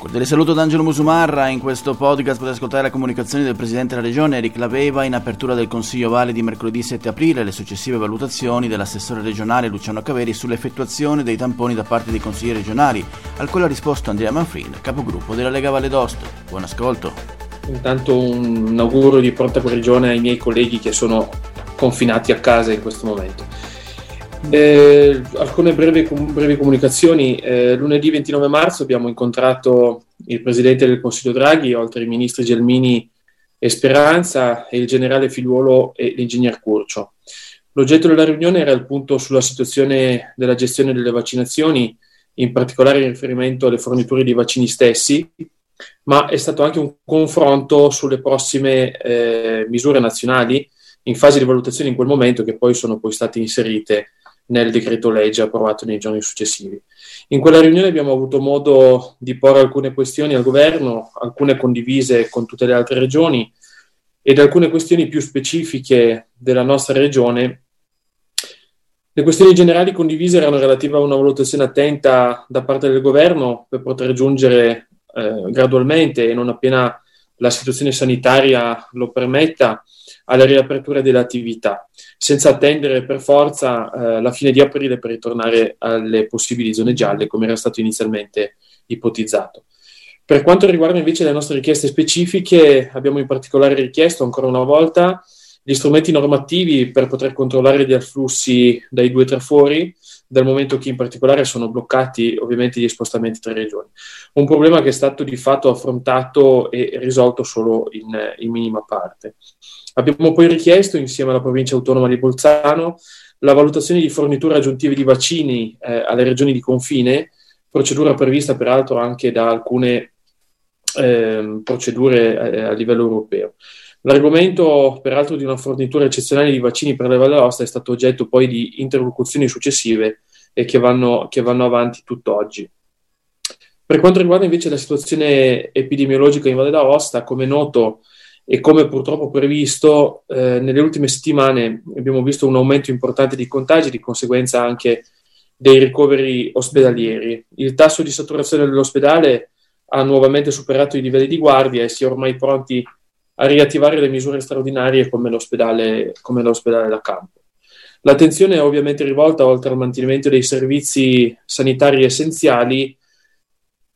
Cordiale saluto da Angelo Musumarra, in questo podcast potete ascoltare le comunicazioni del Presidente della Regione Eric Laveva in apertura del Consiglio Vale di mercoledì 7 aprile e le successive valutazioni dell'assessore regionale Luciano Caveri sull'effettuazione dei tamponi da parte dei consiglieri regionali, al quale ha risposto Andrea Manfrin, capogruppo della Lega Valle d'Osto. Buon ascolto. Intanto un augurio di pronta guarigione ai miei colleghi che sono confinati a casa in questo momento. Eh, alcune brevi, brevi comunicazioni. Eh, lunedì 29 marzo abbiamo incontrato il Presidente del Consiglio Draghi, oltre ai ministri Gelmini e Speranza, e il generale Figliuolo e l'ingegner Curcio. L'oggetto della riunione era appunto sulla situazione della gestione delle vaccinazioni, in particolare in riferimento alle forniture di vaccini stessi, ma è stato anche un confronto sulle prossime eh, misure nazionali in fase di valutazione in quel momento che poi sono poi state inserite nel decreto legge approvato nei giorni successivi. In quella riunione abbiamo avuto modo di porre alcune questioni al governo, alcune condivise con tutte le altre regioni ed alcune questioni più specifiche della nostra regione. Le questioni generali condivise erano relative a una valutazione attenta da parte del governo per poter giungere eh, gradualmente e non appena la situazione sanitaria lo permetta alla riapertura delle attività, senza attendere per forza eh, la fine di aprile per ritornare alle possibili zone gialle, come era stato inizialmente ipotizzato. Per quanto riguarda invece le nostre richieste specifiche, abbiamo in particolare richiesto ancora una volta gli strumenti normativi per poter controllare gli afflussi dai due trafori, dal momento che in particolare sono bloccati ovviamente gli spostamenti tra regioni. Un problema che è stato di fatto affrontato e risolto solo in, in minima parte. Abbiamo poi richiesto, insieme alla provincia autonoma di Bolzano, la valutazione di forniture aggiuntive di vaccini eh, alle regioni di confine, procedura prevista peraltro anche da alcune eh, procedure eh, a livello europeo. L'argomento, peraltro, di una fornitura eccezionale di vaccini per le Valle d'Aosta è stato oggetto poi di interlocuzioni successive e che vanno, che vanno avanti tutt'oggi. Per quanto riguarda invece la situazione epidemiologica in Valle d'Aosta, come noto, e come purtroppo previsto eh, nelle ultime settimane abbiamo visto un aumento importante di contagi, di conseguenza anche dei ricoveri ospedalieri. Il tasso di saturazione dell'ospedale ha nuovamente superato i livelli di guardia e si è ormai pronti a riattivare le misure straordinarie come l'ospedale, come l'ospedale da campo. L'attenzione è ovviamente rivolta, oltre al mantenimento dei servizi sanitari essenziali,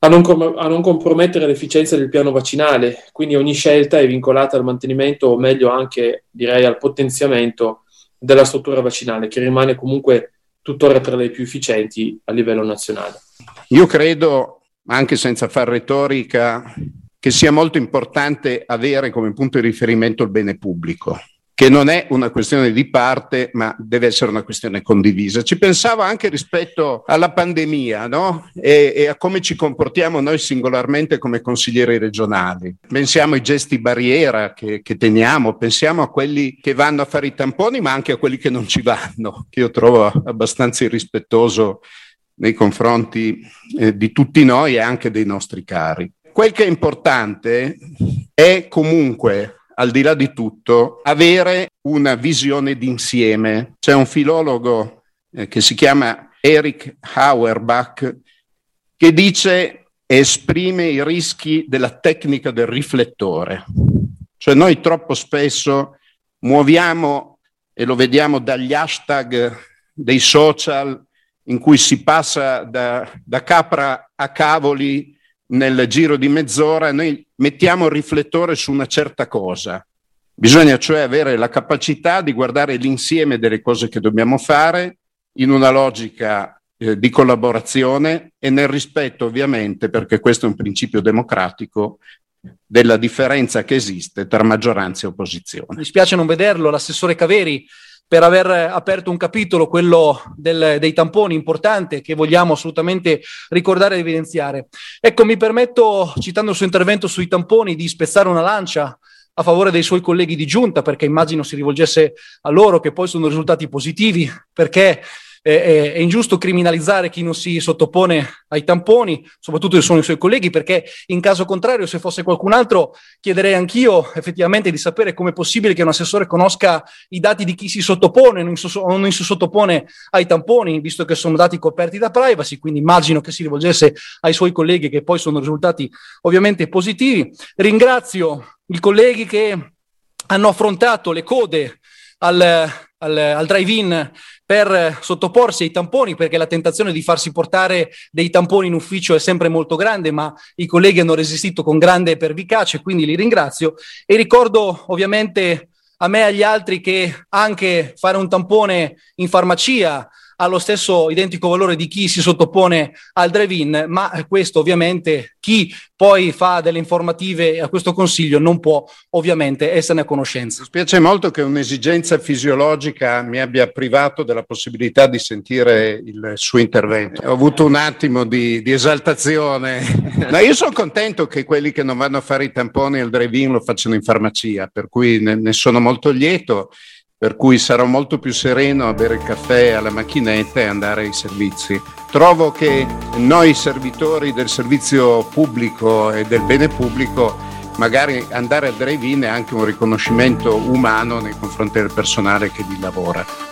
a non, com- a non, compromettere l'efficienza del piano vaccinale, quindi ogni scelta è vincolata al mantenimento o meglio anche direi al potenziamento della struttura vaccinale che rimane comunque tuttora tra le più efficienti a livello nazionale. Io credo, anche senza far retorica, che sia molto importante avere come punto di riferimento il bene pubblico che non è una questione di parte, ma deve essere una questione condivisa. Ci pensavo anche rispetto alla pandemia no? e, e, a come ci comportiamo noi singolarmente come consiglieri regionali. Pensiamo ai gesti barriera che, che, teniamo, pensiamo a quelli che vanno a fare i tamponi, ma anche a quelli che non ci vanno, che io trovo abbastanza irrispettoso nei confronti eh, di tutti noi e anche dei nostri cari. Quel che è importante è comunque al di là di tutto, avere una visione d'insieme. C'è un filologo eh, che si chiama Eric Auerbach che dice esprime i rischi della tecnica del riflettore. Cioè noi troppo spesso muoviamo, e lo vediamo dagli hashtag dei social, in cui si passa da, da capra a cavoli nel giro di mezz'ora, noi mettiamo il riflettore su una certa cosa. Bisogna cioè avere la capacità di guardare l'insieme delle cose che dobbiamo fare in una logica eh, di collaborazione e nel rispetto ovviamente, perché questo è un principio democratico, della differenza che esiste tra maggioranza e opposizione. Mi spiace non vederlo, l'assessore Caveri per aver aperto un capitolo, quello del, dei tamponi, importante, che vogliamo assolutamente ricordare e evidenziare. Ecco, mi permetto, citando il suo intervento sui tamponi, di spezzare una lancia a favore dei suoi colleghi di giunta, perché immagino si rivolgesse a loro che poi sono risultati positivi, perché è, è, ingiusto criminalizzare chi non si sottopone ai tamponi, soprattutto se sono i suoi colleghi, perché in caso contrario, se fosse qualcun altro, chiederei anch'io effettivamente di sapere come è possibile che un assessore conosca i dati di chi si sottopone o non, non si sottopone ai tamponi, visto che sono dati coperti da privacy, quindi immagino che si rivolgesse ai suoi colleghi che poi sono risultati ovviamente positivi. Ringrazio i colleghi che hanno affrontato le code al, al, al drive-in per sottoporsi ai tamponi, perché la tentazione di farsi portare dei tamponi in ufficio è sempre molto grande, ma i colleghi hanno resistito con grande pervicace, quindi li ringrazio. E ricordo ovviamente a me e agli altri che anche fare un tampone in farmacia ha lo stesso identico valore di chi si sottopone al drive-in, ma questo ovviamente chi poi fa delle informative a questo consiglio non può ovviamente esserne a conoscenza. Mi spiace molto che un'esigenza fisiologica mi abbia privato della possibilità di sentire il suo intervento. Ho avuto un attimo di, di esaltazione. No, io sono contento che quelli che non vanno a fare i tamponi al drive-in lo facciano in farmacia, per cui ne, ne sono molto lieto per cui sarò molto più sereno a bere il caffè alla macchinetta e andare ai servizi. Trovo che noi servitori del servizio pubblico e del bene pubblico magari andare a drive-in è anche un riconoscimento umano nei confronti del personale che vi lavora.